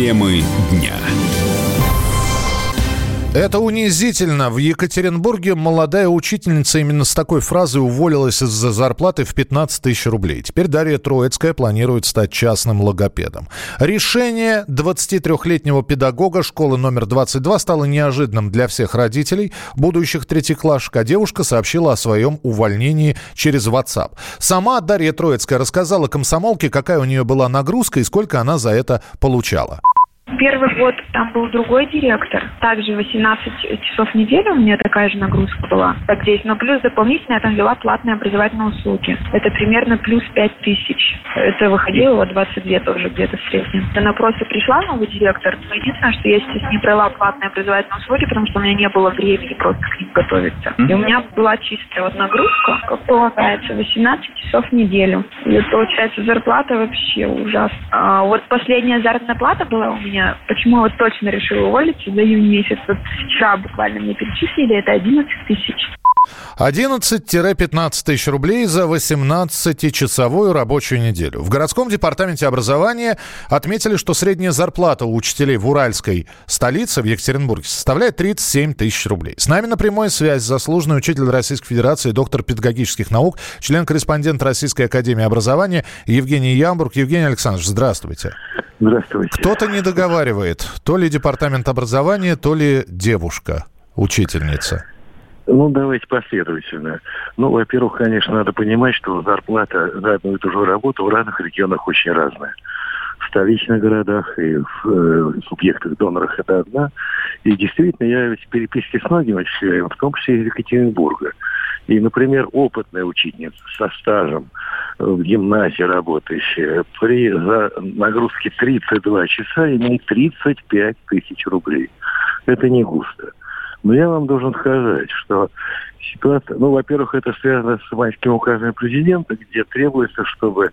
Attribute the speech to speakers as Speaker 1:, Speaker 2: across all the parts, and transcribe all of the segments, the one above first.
Speaker 1: Темы дня.
Speaker 2: Это унизительно. В Екатеринбурге молодая учительница именно с такой фразой уволилась из-за зарплаты в 15 тысяч рублей. Теперь Дарья Троицкая планирует стать частным логопедом. Решение 23-летнего педагога школы номер 22 стало неожиданным для всех родителей будущих третьеклашек, а девушка сообщила о своем увольнении через WhatsApp. Сама Дарья Троицкая рассказала комсомолке, какая у нее была нагрузка и сколько она за это получала.
Speaker 3: Первый год там был другой директор. Также 18 часов в неделю у меня такая же нагрузка была, как здесь. Но плюс дополнительно я там вела платные образовательные услуги. Это примерно плюс 5 тысяч. Это выходило вот 22 тоже где-то в среднем. Она просто пришла, новый директор. Но единственное, что я сейчас не брала платные образовательные услуги, потому что у меня не было времени просто к ним готовиться. И у меня была чистая вот нагрузка, как полагается, 18 часов в неделю. И получается зарплата вообще ужасно. А вот последняя заработная плата была у меня меня, почему я вот точно решила уволиться за июнь месяц. Вот вчера буквально мне перечислили, это 11 тысяч.
Speaker 2: 11-15 тысяч рублей за 18-часовую рабочую неделю. В городском департаменте образования отметили, что средняя зарплата у учителей в Уральской столице, в Екатеринбурге, составляет 37 тысяч рублей. С нами на прямой связь заслуженный учитель Российской Федерации, доктор педагогических наук, член-корреспондент Российской Академии Образования Евгений Ямбург. Евгений Александрович, здравствуйте.
Speaker 4: Здравствуйте.
Speaker 2: Кто-то не договаривает. То ли департамент образования, то ли девушка, учительница.
Speaker 4: Ну, давайте последовательно. Ну, во-первых, конечно, надо понимать, что зарплата за одну и ту же работу в разных регионах очень разная. В столичных городах и в э, субъектах-донорах это одна. И действительно, я ведь в переписке с многими отчисляю, в том числе из Екатеринбурга. И, например, опытная учительница со стажем в гимназии работающая при за нагрузке 32 часа имеет 35 тысяч рублей. Это не густо. Но я вам должен сказать, что ситуация, ну, во-первых, это связано с майским указом президента, где требуется, чтобы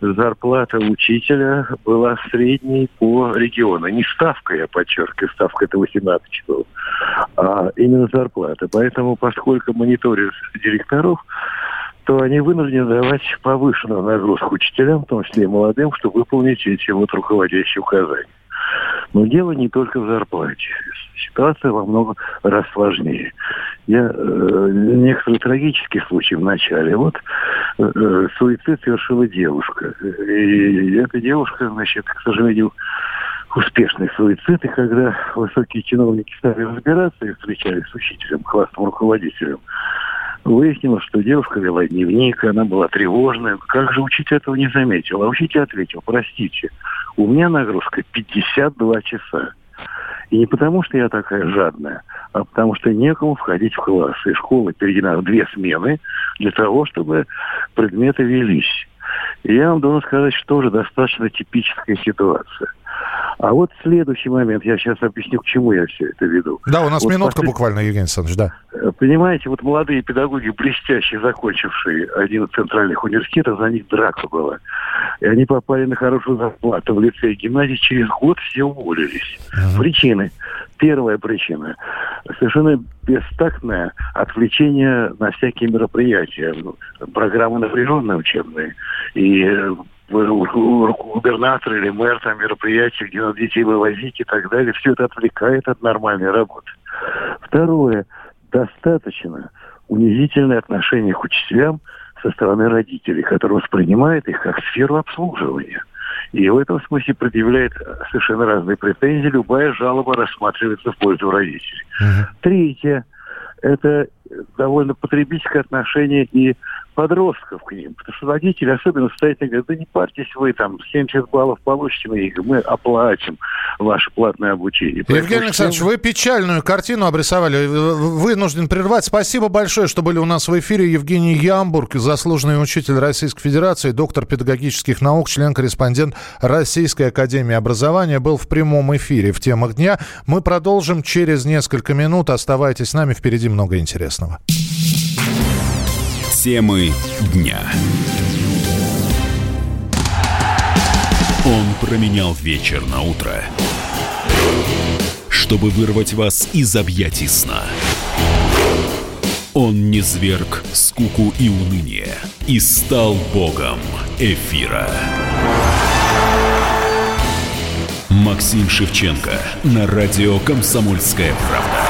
Speaker 4: зарплата учителя была средней по региону. Не ставка, я подчеркиваю, ставка это 18 часов, а именно зарплата. Поэтому, поскольку мониторят директоров, то они вынуждены давать повышенную нагрузку учителям, в том числе и молодым, чтобы выполнить эти вот руководящие указания. Но дело не только в зарплате. Ситуация во много раз сложнее. Я э, некоторые трагические случаи в начале. Вот э, э, суицид совершила девушка. И эта девушка, значит, к сожалению, успешный суицид. И когда высокие чиновники стали разбираться и встречались с учителем, классным руководителем, Выяснилось, что девушка вела дневник, она была тревожная. Как же учитель этого не заметил? А учитель ответил, простите, у меня нагрузка 52 часа. И не потому, что я такая жадная, а потому что некому входить в класс. И школа переведена в две смены для того, чтобы предметы велись. И я вам должен сказать, что тоже достаточно типическая ситуация. А вот следующий момент, я сейчас объясню, к чему я все это веду.
Speaker 2: Да, у нас
Speaker 4: вот
Speaker 2: минутка послед... буквально, Евгений Александрович, да.
Speaker 4: Э, понимаете, вот молодые педагоги, блестящие, закончившие один из центральных университетов, за них драка была. И они попали на хорошую зарплату в лице гимназии. Через год все уволились. Uh-huh. Причины. Первая причина. Совершенно бестактное отвлечение на всякие мероприятия. Программы напряженные учебные. И э, губернатор или мэр там мероприятия, где надо детей вывозить и так далее. Все это отвлекает от нормальной работы. Второе. Достаточно унизительное отношение к учителям со стороны родителей, которые воспринимают их как сферу обслуживания. И в этом смысле предъявляет совершенно разные претензии. Любая жалоба рассматривается в пользу родителей. Uh-huh. Третье. Это довольно потребительское отношение и подростков к ним. Потому что родители, особенно состоятельные, говорят, да не парьтесь вы, там, 70 баллов получите на их, мы оплатим ваше платное обучение.
Speaker 2: Евгений Поэтому, Александрович, что... вы печальную картину обрисовали. Вынужден прервать. Спасибо большое, что были у нас в эфире. Евгений Ямбург, заслуженный учитель Российской Федерации, доктор педагогических наук, член-корреспондент Российской Академии Образования, был в прямом эфире в темах дня. Мы продолжим через несколько минут. Оставайтесь с нами, впереди много интересного.
Speaker 1: Темы дня. Он променял вечер на утро, чтобы вырвать вас из объятий сна. Он не зверг скуку и уныние и стал богом эфира. Максим Шевченко на радио «Комсомольская правда».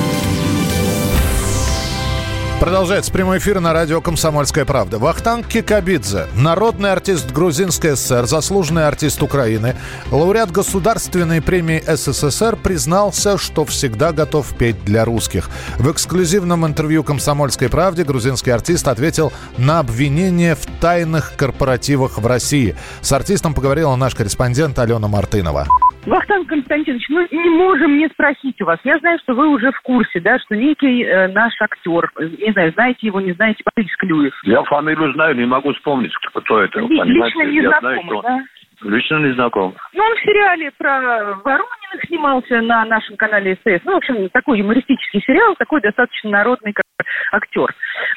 Speaker 2: Продолжается прямой эфир на радио «Комсомольская правда». Вахтанг Кикабидзе, народный артист Грузинской ССР, заслуженный артист Украины, лауреат Государственной премии СССР, признался, что всегда готов петь для русских. В эксклюзивном интервью «Комсомольской правде» грузинский артист ответил на обвинение в тайных корпоративах в России. С артистом поговорила наш корреспондент Алена Мартынова.
Speaker 5: Вахтанг Константинович, мы не можем не спросить у вас. Я знаю, что вы уже в курсе, да, что некий э, наш актер, не знаю, знаете его, не знаете, Борис Клюев.
Speaker 6: Я фамилию знаю, не могу вспомнить, кто это.
Speaker 5: Ли, лично не знакомый,
Speaker 6: что...
Speaker 5: да?
Speaker 6: Лично не знаком.
Speaker 5: Ну, он в сериале про Ворониных снимался на нашем канале СТС. Ну, в общем, такой юмористический сериал, такой достаточно народный как актер.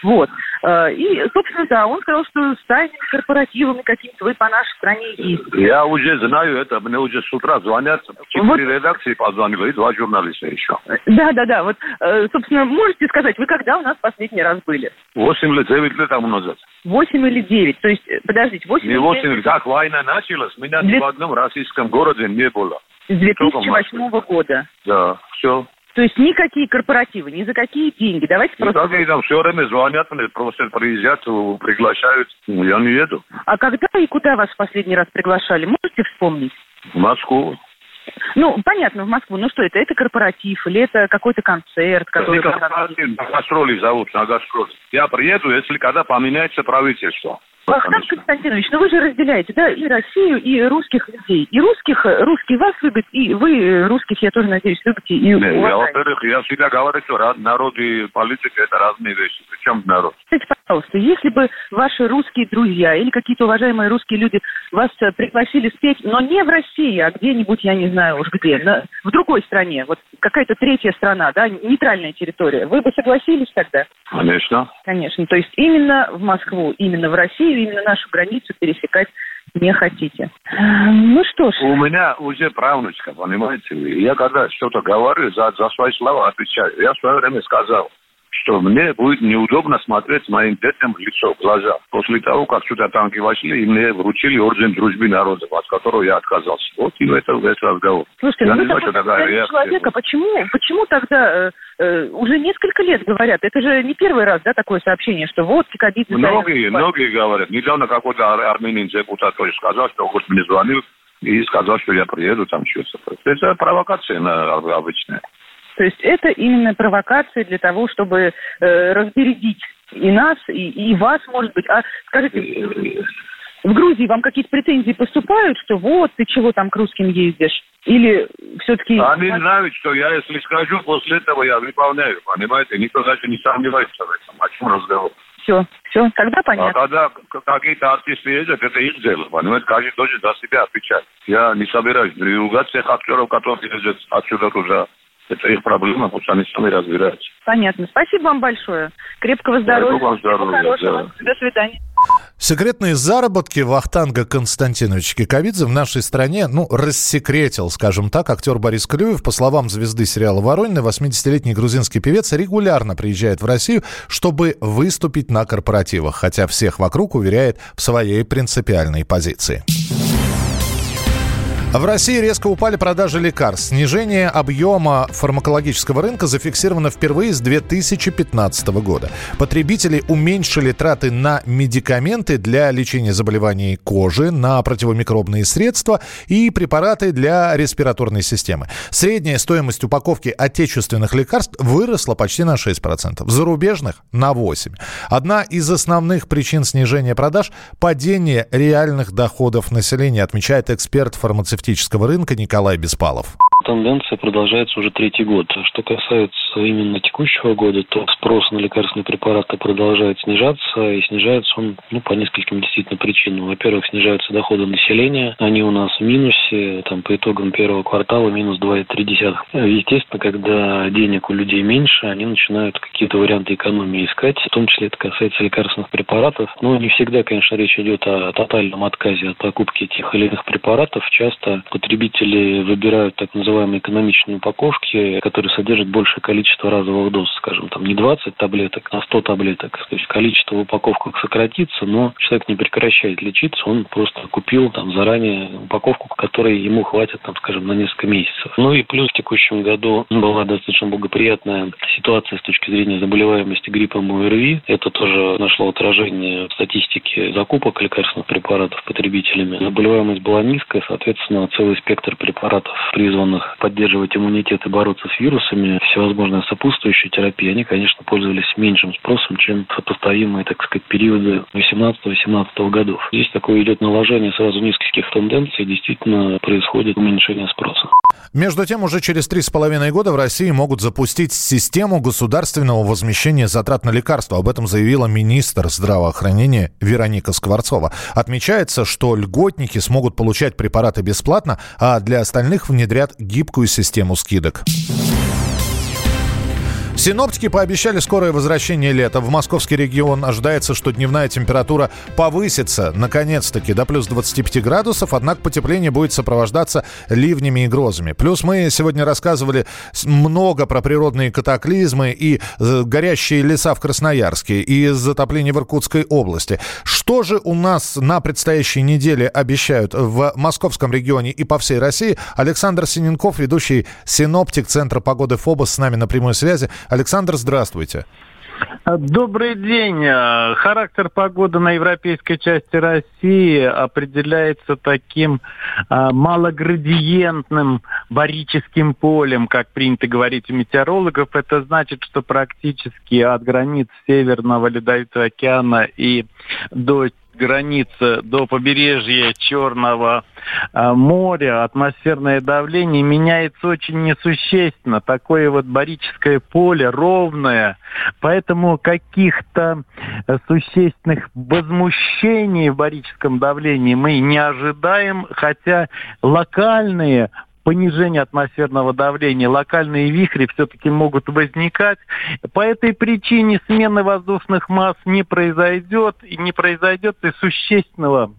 Speaker 5: Вот. Э, И, собственно, да, он сказал, что с тайными корпоративами какими-то вы по нашей стране есть.
Speaker 6: Я уже знаю это, мне уже с утра звонят, четыре
Speaker 5: Вот.
Speaker 6: редакции позвонили, два журналиста еще.
Speaker 5: Да, да, да. Вот, э, собственно, можете сказать, вы когда у нас последний раз были?
Speaker 6: Восемь лет, девять лет тому назад.
Speaker 5: Восемь или девять? То есть, э, подождите, восемь или
Speaker 6: восемь
Speaker 5: девять?
Speaker 6: лет, как война началась, меня ни
Speaker 5: Две-
Speaker 6: в одном российском городе не было.
Speaker 5: С 2008 года.
Speaker 6: Да, все.
Speaker 5: То есть никакие корпоративы, ни за какие деньги. Давайте
Speaker 6: И
Speaker 5: просто...
Speaker 6: так и там все время звонят мне, просят приезжать, э, приглашают. Ну, Я не еду.
Speaker 5: А когда и куда вас в последний раз приглашали? Можете вспомнить?
Speaker 6: В Москву.
Speaker 5: Ну, понятно, в Москву. Ну что это? Это корпоратив или это какой-то концерт, который...
Speaker 6: Никак, на гастроли зовут, на гастроли. Я приеду, если когда поменяется правительство.
Speaker 5: Вахтанг Константинович, ну вы же разделяете, да, и Россию, и русских людей. И русских, э, русские вас любят, и вы, э, русских, я тоже надеюсь, любите и
Speaker 6: Не, я, во-первых, я всегда говорю, что народ и политика это разные вещи. Причем народ?
Speaker 5: Скажите, пожалуйста, если бы ваши русские друзья или какие-то уважаемые русские люди вас э, пригласили спеть, но не в России, а где-нибудь, я не знаю уж где, на- в другой стране, вот какая-то третья страна, да, нейтральная территория, вы бы согласились тогда?
Speaker 6: Конечно.
Speaker 5: Конечно. То есть именно в Москву, именно в Россию, именно нашу границу пересекать не хотите. Ну что ж,
Speaker 6: У меня уже правнучка, понимаете ли. Я когда что-то говорю, за, за свои слова отвечаю. Я в свое время сказал, что мне будет неудобно смотреть моим детям в лицо, в глаза. После того, как сюда танки вошли, и мне вручили орден дружбы народов, от которого я отказался. Вот и это, весь разговор.
Speaker 5: Слушайте,
Speaker 6: Я
Speaker 5: ну
Speaker 6: не знаю, что такая реакция.
Speaker 5: человек, а почему, почему тогда э, э, уже несколько лет говорят, это же не первый раз, да, такое сообщение, что вот Кикабидзе...
Speaker 6: Многие, многие говорят. Недавно какой-то ар- армянин депутат тоже сказал, что вот мне звонил и сказал, что я приеду там что-то. Это провокация на, обычная.
Speaker 5: То есть это именно провокация для того, чтобы э, разбередить и нас, и, и вас, может быть. А скажите, в Грузии вам какие-то претензии поступают, что вот, ты чего там к русским ездишь? Или все-таки...
Speaker 6: Они знают, что я, если скажу, после этого я выполняю, понимаете? Никто даже не сомневается в этом. О чем разговор?
Speaker 5: Все, все, тогда
Speaker 6: А
Speaker 5: понятно.
Speaker 6: когда к- какие-то артисты ездят, это их дело, понимаете? Каждый должен за себя отвечать. Я не собираюсь ругать всех актеров, которые ездят отсюда туда. Это их проблема, пусть они сами разбираются.
Speaker 5: Понятно. Спасибо вам большое. Крепкого здоровья.
Speaker 6: Вам здоровья,
Speaker 5: хорошего. До свидания.
Speaker 2: Секретные заработки Вахтанга Константиновича Киковидзе в нашей стране, ну, рассекретил, скажем так, актер Борис Клюев. По словам звезды сериала «Воронины», 80-летний грузинский певец регулярно приезжает в Россию, чтобы выступить на корпоративах, хотя всех вокруг уверяет в своей принципиальной позиции. В России резко упали продажи лекарств. Снижение объема фармакологического рынка зафиксировано впервые с 2015 года. Потребители уменьшили траты на медикаменты для лечения заболеваний кожи, на противомикробные средства и препараты для респираторной системы. Средняя стоимость упаковки отечественных лекарств выросла почти на 6%, зарубежных – на 8%. Одна из основных причин снижения продаж – падение реальных доходов населения, отмечает эксперт фармацевтического рынка Николай Беспалов.
Speaker 7: Тенденция продолжается уже третий год. Что касается именно текущего года, то спрос на лекарственные препараты продолжает снижаться, и снижается он ну, по нескольким действительно причинам. Во-первых, снижаются доходы населения, они у нас в минусе, там по итогам первого квартала минус 2,3. Естественно, когда денег у людей меньше, они начинают какие-то варианты экономии искать, в том числе это касается лекарственных препаратов. Но не всегда, конечно, речь идет о тотальном отказе от покупки тех или иных препаратов. Часто потребители выбирают так называемые экономичные упаковки, которые содержат большее количество разовых доз, скажем, там не 20 таблеток, а 100 таблеток. То есть количество в упаковках сократится, но человек не прекращает лечиться, он просто купил там заранее упаковку, которой ему хватит, там, скажем, на несколько месяцев. Ну и плюс в текущем году была достаточно благоприятная ситуация с точки зрения заболеваемости гриппом ОРВИ. Это тоже нашло отражение в статистике закупок лекарственных препаратов потребителями. Заболеваемость была низкая, соответственно, целый спектр препаратов, призванных поддерживать иммунитет и бороться с вирусами, всевозможные сопутствующие терапии, они, конечно, пользовались меньшим спросом, чем сопоставимые, так сказать, периоды 18-18 годов. Здесь такое идет наложение сразу нескольких тенденций, действительно происходит уменьшение спроса.
Speaker 2: Между тем, уже через три с половиной года в России могут запустить систему государственного возмещения затрат на лекарства. Об этом заявила министр здравоохранения Вероника Скворцова. Отмечается, что льготники смогут получать препараты бесплатно, а для остальных внедрят гибкую систему скидок. Синоптики пообещали скорое возвращение лета. В московский регион ожидается, что дневная температура повысится, наконец-таки, до плюс 25 градусов, однако потепление будет сопровождаться ливнями и грозами. Плюс мы сегодня рассказывали много про природные катаклизмы и э, горящие леса в Красноярске, и затопление в Иркутской области. Что же у нас на предстоящей неделе обещают в московском регионе и по всей России? Александр Синенков, ведущий синоптик Центра погоды ФОБОС, с нами на прямой связи. Александр, здравствуйте.
Speaker 8: Добрый день. Характер погоды на европейской части России определяется таким а, малоградиентным барическим полем, как принято говорить у метеорологов. Это значит, что практически от границ Северного Ледовитого океана и до границы до побережья Черного а, моря атмосферное давление меняется очень несущественно. Такое вот барическое поле ровное. Поэтому каких-то существенных возмущений в барическом давлении мы не ожидаем, хотя локальные понижение атмосферного давления, локальные вихри все-таки могут возникать. По этой причине смены воздушных масс не произойдет, и не произойдет и существенного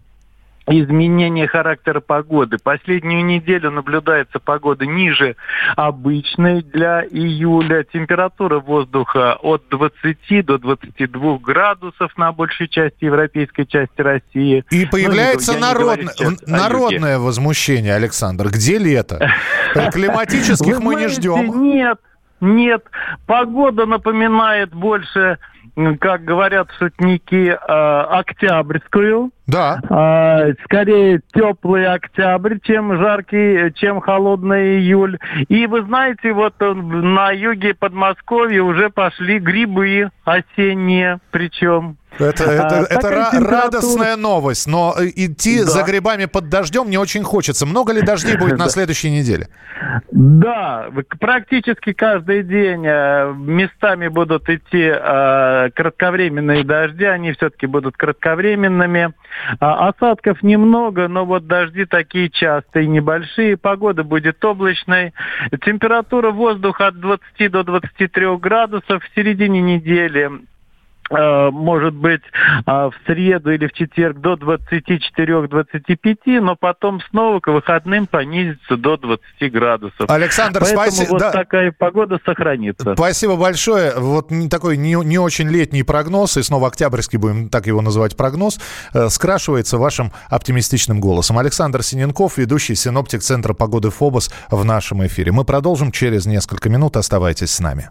Speaker 8: изменение характера погоды. Последнюю неделю наблюдается погода ниже обычной для июля. Температура воздуха от 20 до 22 градусов на большей части европейской части России.
Speaker 2: И ну, появляется ну, народно... народное возмущение, Александр. Где лето? Климатических мы не ждем.
Speaker 8: Нет, нет. Погода напоминает больше как говорят шутники, э, октябрьскую.
Speaker 2: Да.
Speaker 8: Э, скорее теплый октябрь, чем жаркий, чем холодный июль. И вы знаете, вот на юге Подмосковья уже пошли грибы осенние, причем.
Speaker 2: Это, это, а, это ра- радостная новость, но э, идти да. за грибами под дождем не очень хочется. Много ли дождей будет на следующей неделе?
Speaker 8: Да, практически каждый день э, местами будут идти э, кратковременные дожди, они все-таки будут кратковременными. А, осадков немного, но вот дожди такие частые, небольшие. Погода будет облачной. Температура воздуха от 20 до 23 градусов в середине недели может быть, э, в среду или в четверг до 24-25, но потом снова к выходным понизится до 20 градусов.
Speaker 2: Александр, спасибо.
Speaker 8: вот да. такая погода сохранится.
Speaker 2: Спасибо большое. Вот такой не, не очень летний прогноз, и снова октябрьский будем так его называть прогноз, э, скрашивается вашим оптимистичным голосом. Александр Синенков, ведущий синоптик Центра погоды ФОБОС в нашем эфире. Мы продолжим через несколько минут. Оставайтесь с нами.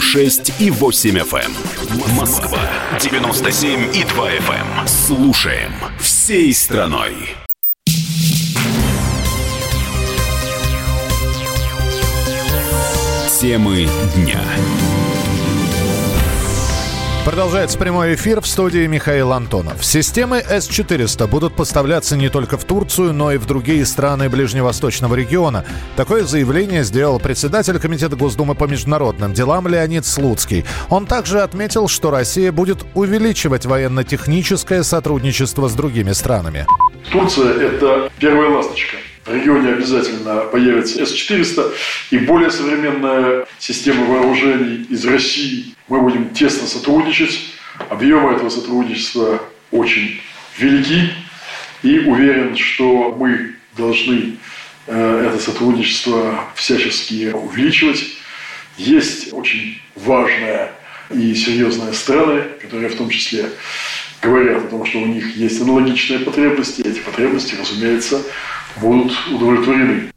Speaker 1: 106 и 8 FM. Эм. Москва 97 и 2 FM. Эм. Слушаем всей страной. Темы дня.
Speaker 2: Продолжается прямой эфир в студии Михаил Антонов. Системы С-400 будут поставляться не только в Турцию, но и в другие страны Ближневосточного региона. Такое заявление сделал председатель Комитета Госдумы по международным делам Леонид Слуцкий. Он также отметил, что Россия будет увеличивать военно-техническое сотрудничество с другими странами.
Speaker 9: Турция – это первая ласточка в регионе обязательно появится С-400 и более современная система вооружений из России. Мы будем тесно сотрудничать. Объемы этого сотрудничества очень велики. И уверен, что мы должны э, это сотрудничество всячески увеличивать. Есть очень важная и серьезные страны, которые в том числе говорят о том, что у них есть аналогичные потребности. Эти потребности, разумеется, будут удовлетворены.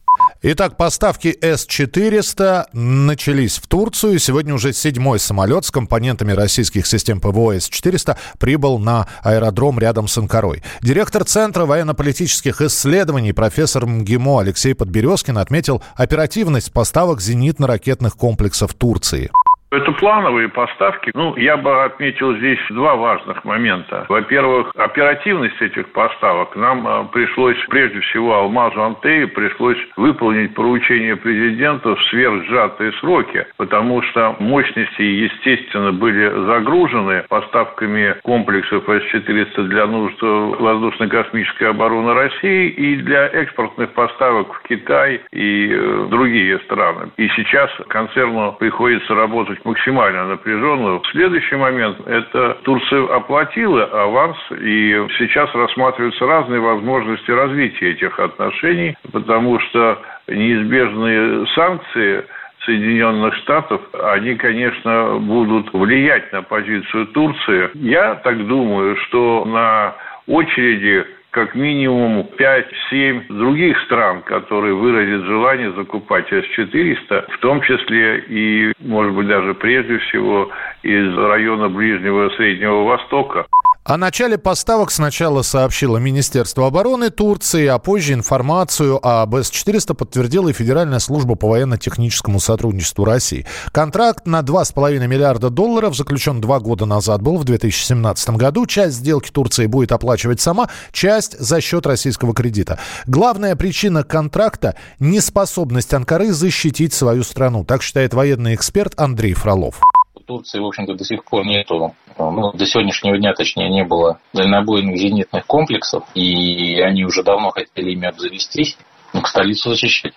Speaker 2: Итак, поставки С-400 начались в Турцию. Сегодня уже седьмой самолет с компонентами российских систем ПВО С-400 прибыл на аэродром рядом с Анкарой. Директор Центра военно-политических исследований профессор МГИМО Алексей Подберезкин отметил оперативность поставок зенитно-ракетных комплексов Турции.
Speaker 10: Это плановые поставки. Ну, я бы отметил здесь два важных момента. Во-первых, оперативность этих поставок. Нам а, пришлось, прежде всего, Алмазу Антею пришлось выполнить поручение президента в сверхсжатые сроки, потому что мощности, естественно, были загружены поставками комплексов С-400 для нужд воздушно-космической обороны России и для экспортных поставок в Китай и э, другие страны. И сейчас концерну приходится работать максимально напряженную. Следующий момент – это Турция оплатила аванс, и сейчас рассматриваются разные возможности развития этих отношений, потому что неизбежные санкции Соединенных Штатов, они, конечно, будут влиять на позицию Турции. Я так думаю, что на очереди как минимум 5-7 других стран, которые выразят желание закупать С-400, в том числе и, может быть, даже прежде всего из района Ближнего и Среднего Востока.
Speaker 2: О начале поставок сначала сообщило Министерство обороны Турции, а позже информацию об С-400 подтвердила и Федеральная служба по военно-техническому сотрудничеству России. Контракт на 2,5 миллиарда долларов заключен два года назад, был в 2017 году. Часть сделки Турции будет оплачивать сама, часть за счет российского кредита. Главная причина контракта – неспособность Анкары защитить свою страну, так считает военный эксперт Андрей Фролов.
Speaker 11: Турции, в общем-то, до сих пор нету, ну, до сегодняшнего дня, точнее, не было дальнобойных зенитных комплексов, и они уже давно хотели ими обзавестись, ну, к столицу защищать.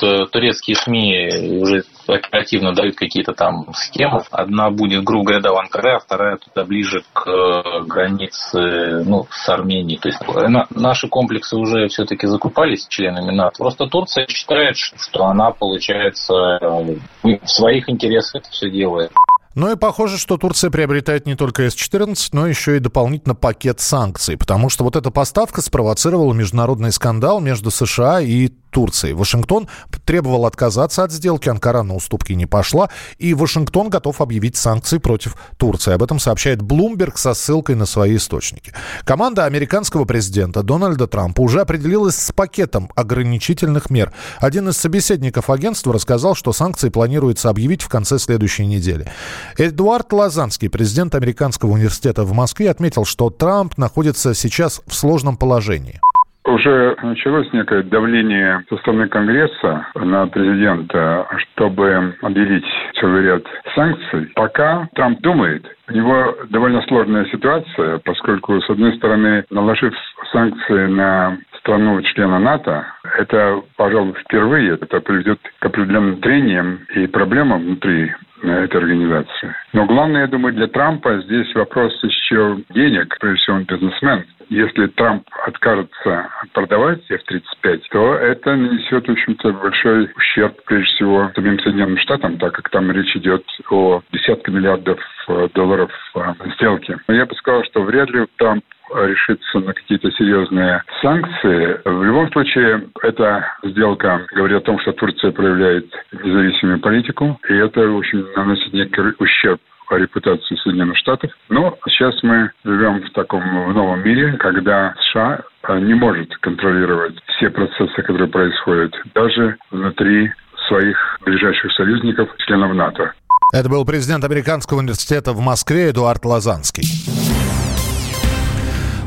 Speaker 11: Турецкие СМИ уже оперативно дают какие-то там схемы. Одна будет, грубо говоря, до Анкары, а вторая туда ближе к э, границе ну, с Арменией. То есть на, наши комплексы уже все-таки закупались членами НАТО. Просто Турция считает, что она, получается, э, в своих интересах это все делает.
Speaker 2: Ну и похоже, что Турция приобретает не только С-14, но еще и дополнительно пакет санкций, потому что вот эта поставка спровоцировала международный скандал между США и Турции. Вашингтон требовал отказаться от сделки, Анкара на уступки не пошла, и Вашингтон готов объявить санкции против Турции. Об этом сообщает Блумберг со ссылкой на свои источники. Команда американского президента Дональда Трампа уже определилась с пакетом ограничительных мер. Один из собеседников агентства рассказал, что санкции планируется объявить в конце следующей недели. Эдуард Лазанский, президент Американского университета в Москве, отметил, что Трамп находится сейчас в сложном положении
Speaker 12: уже началось некое давление со стороны Конгресса на президента, чтобы объявить целый ряд санкций. Пока Трамп думает, у него довольно сложная ситуация, поскольку, с одной стороны, наложив санкции на страну члена НАТО, это, пожалуй, впервые это приведет к определенным трениям и проблемам внутри этой организации. Но главное, я думаю, для Трампа здесь вопрос еще денег, прежде всего он бизнесмен если Трамп откажется продавать F-35, то это нанесет, в общем-то, большой ущерб, прежде всего, самим Соединенным Штатам, так как там речь идет о десятках миллиардов э, долларов э, сделки. Но я бы сказал, что вряд ли Трамп решиться на какие-то серьезные санкции. В любом случае, эта сделка говорит о том, что Турция проявляет независимую политику, и это, в общем, наносит некий ущерб репутации Соединенных Штатов. Но сейчас мы живем в таком в новом мире, когда США не может контролировать все процессы, которые происходят, даже внутри своих ближайших союзников, членов НАТО.
Speaker 2: Это был президент Американского университета в Москве Эдуард Лазанский.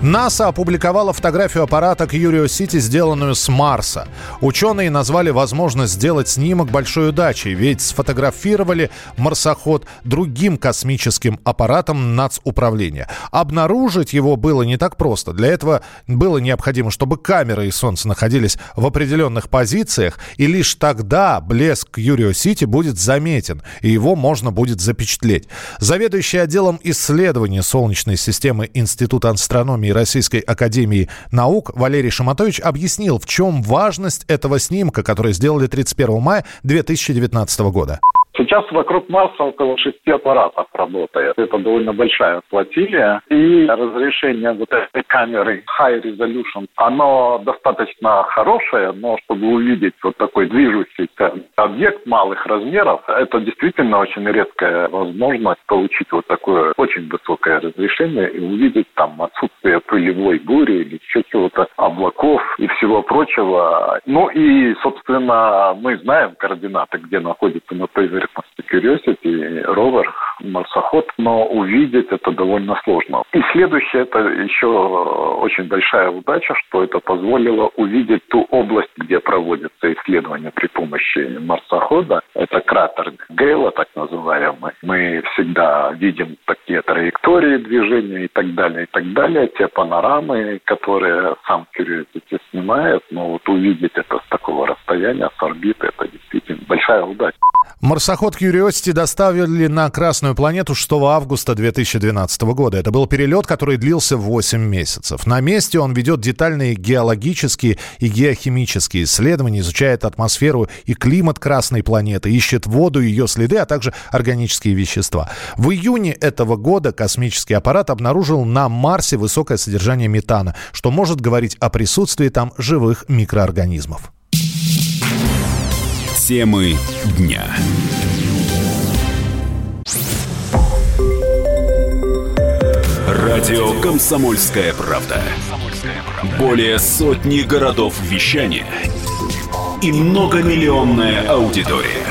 Speaker 2: НАСА опубликовала фотографию аппарата Curiosity, сделанную с Марса. Ученые назвали возможность сделать снимок большой удачей, ведь сфотографировали марсоход другим космическим аппаратом нацуправления. Обнаружить его было не так просто. Для этого было необходимо, чтобы камеры и Солнце находились в определенных позициях, и лишь тогда блеск Curiosity будет заметен, и его можно будет запечатлеть. Заведующий отделом исследований Солнечной системы Института астрономии Российской Академии Наук Валерий Шаматович объяснил, в чем важность этого снимка, который сделали 31 мая 2019 года.
Speaker 13: Сейчас вокруг Марса около шести аппаратов работает. Это довольно большая флотилия. И разрешение вот этой камеры High Resolution, оно достаточно хорошее, но чтобы увидеть вот такой движущийся объект малых размеров, это действительно очень редкая возможность получить вот такое очень высокое разрешение и увидеть там отсутствие пылевой бури или еще чего-то, облаков и всего прочего. Ну и, собственно, мы знаем координаты, где находится на той поверхности Curiosity, ровер, марсоход, но увидеть это довольно сложно. И следующее, это еще очень большая удача, что это позволило увидеть ту область, где проводятся исследования при помощи марсохода. Это кратер Гейла, так называемый. Мы всегда видим такие траектории движения и так далее, и так далее. Те панорамы, которые сам Curiosity снимает, но вот увидеть это с такого расстояния, с орбиты, это действительно большая удача.
Speaker 2: Марсоход Curiosity доставили на Красную планету 6 августа 2012 года. Это был перелет, который длился 8 месяцев. На месте он ведет детальные геологические и геохимические исследования, изучает атмосферу и климат Красной планеты, ищет воду ее следы, а также органические вещества. В июне этого года космический аппарат обнаружил на Марсе высокое содержание метана, что может говорить о присутствии там живых микроорганизмов.
Speaker 1: Темы дня. Радио «Комсомольская правда». Более сотни городов вещания и многомиллионная аудитория.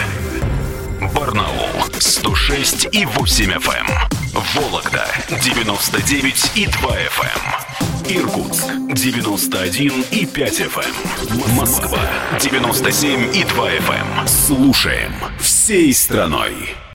Speaker 1: Барнаул 106 и 8 FM. Эм. Вологда 99 и 2 FM. Иркутск 91 и 5 FM. Эм. Москва 97 и 2 FM. Эм. Слушаем всей страной.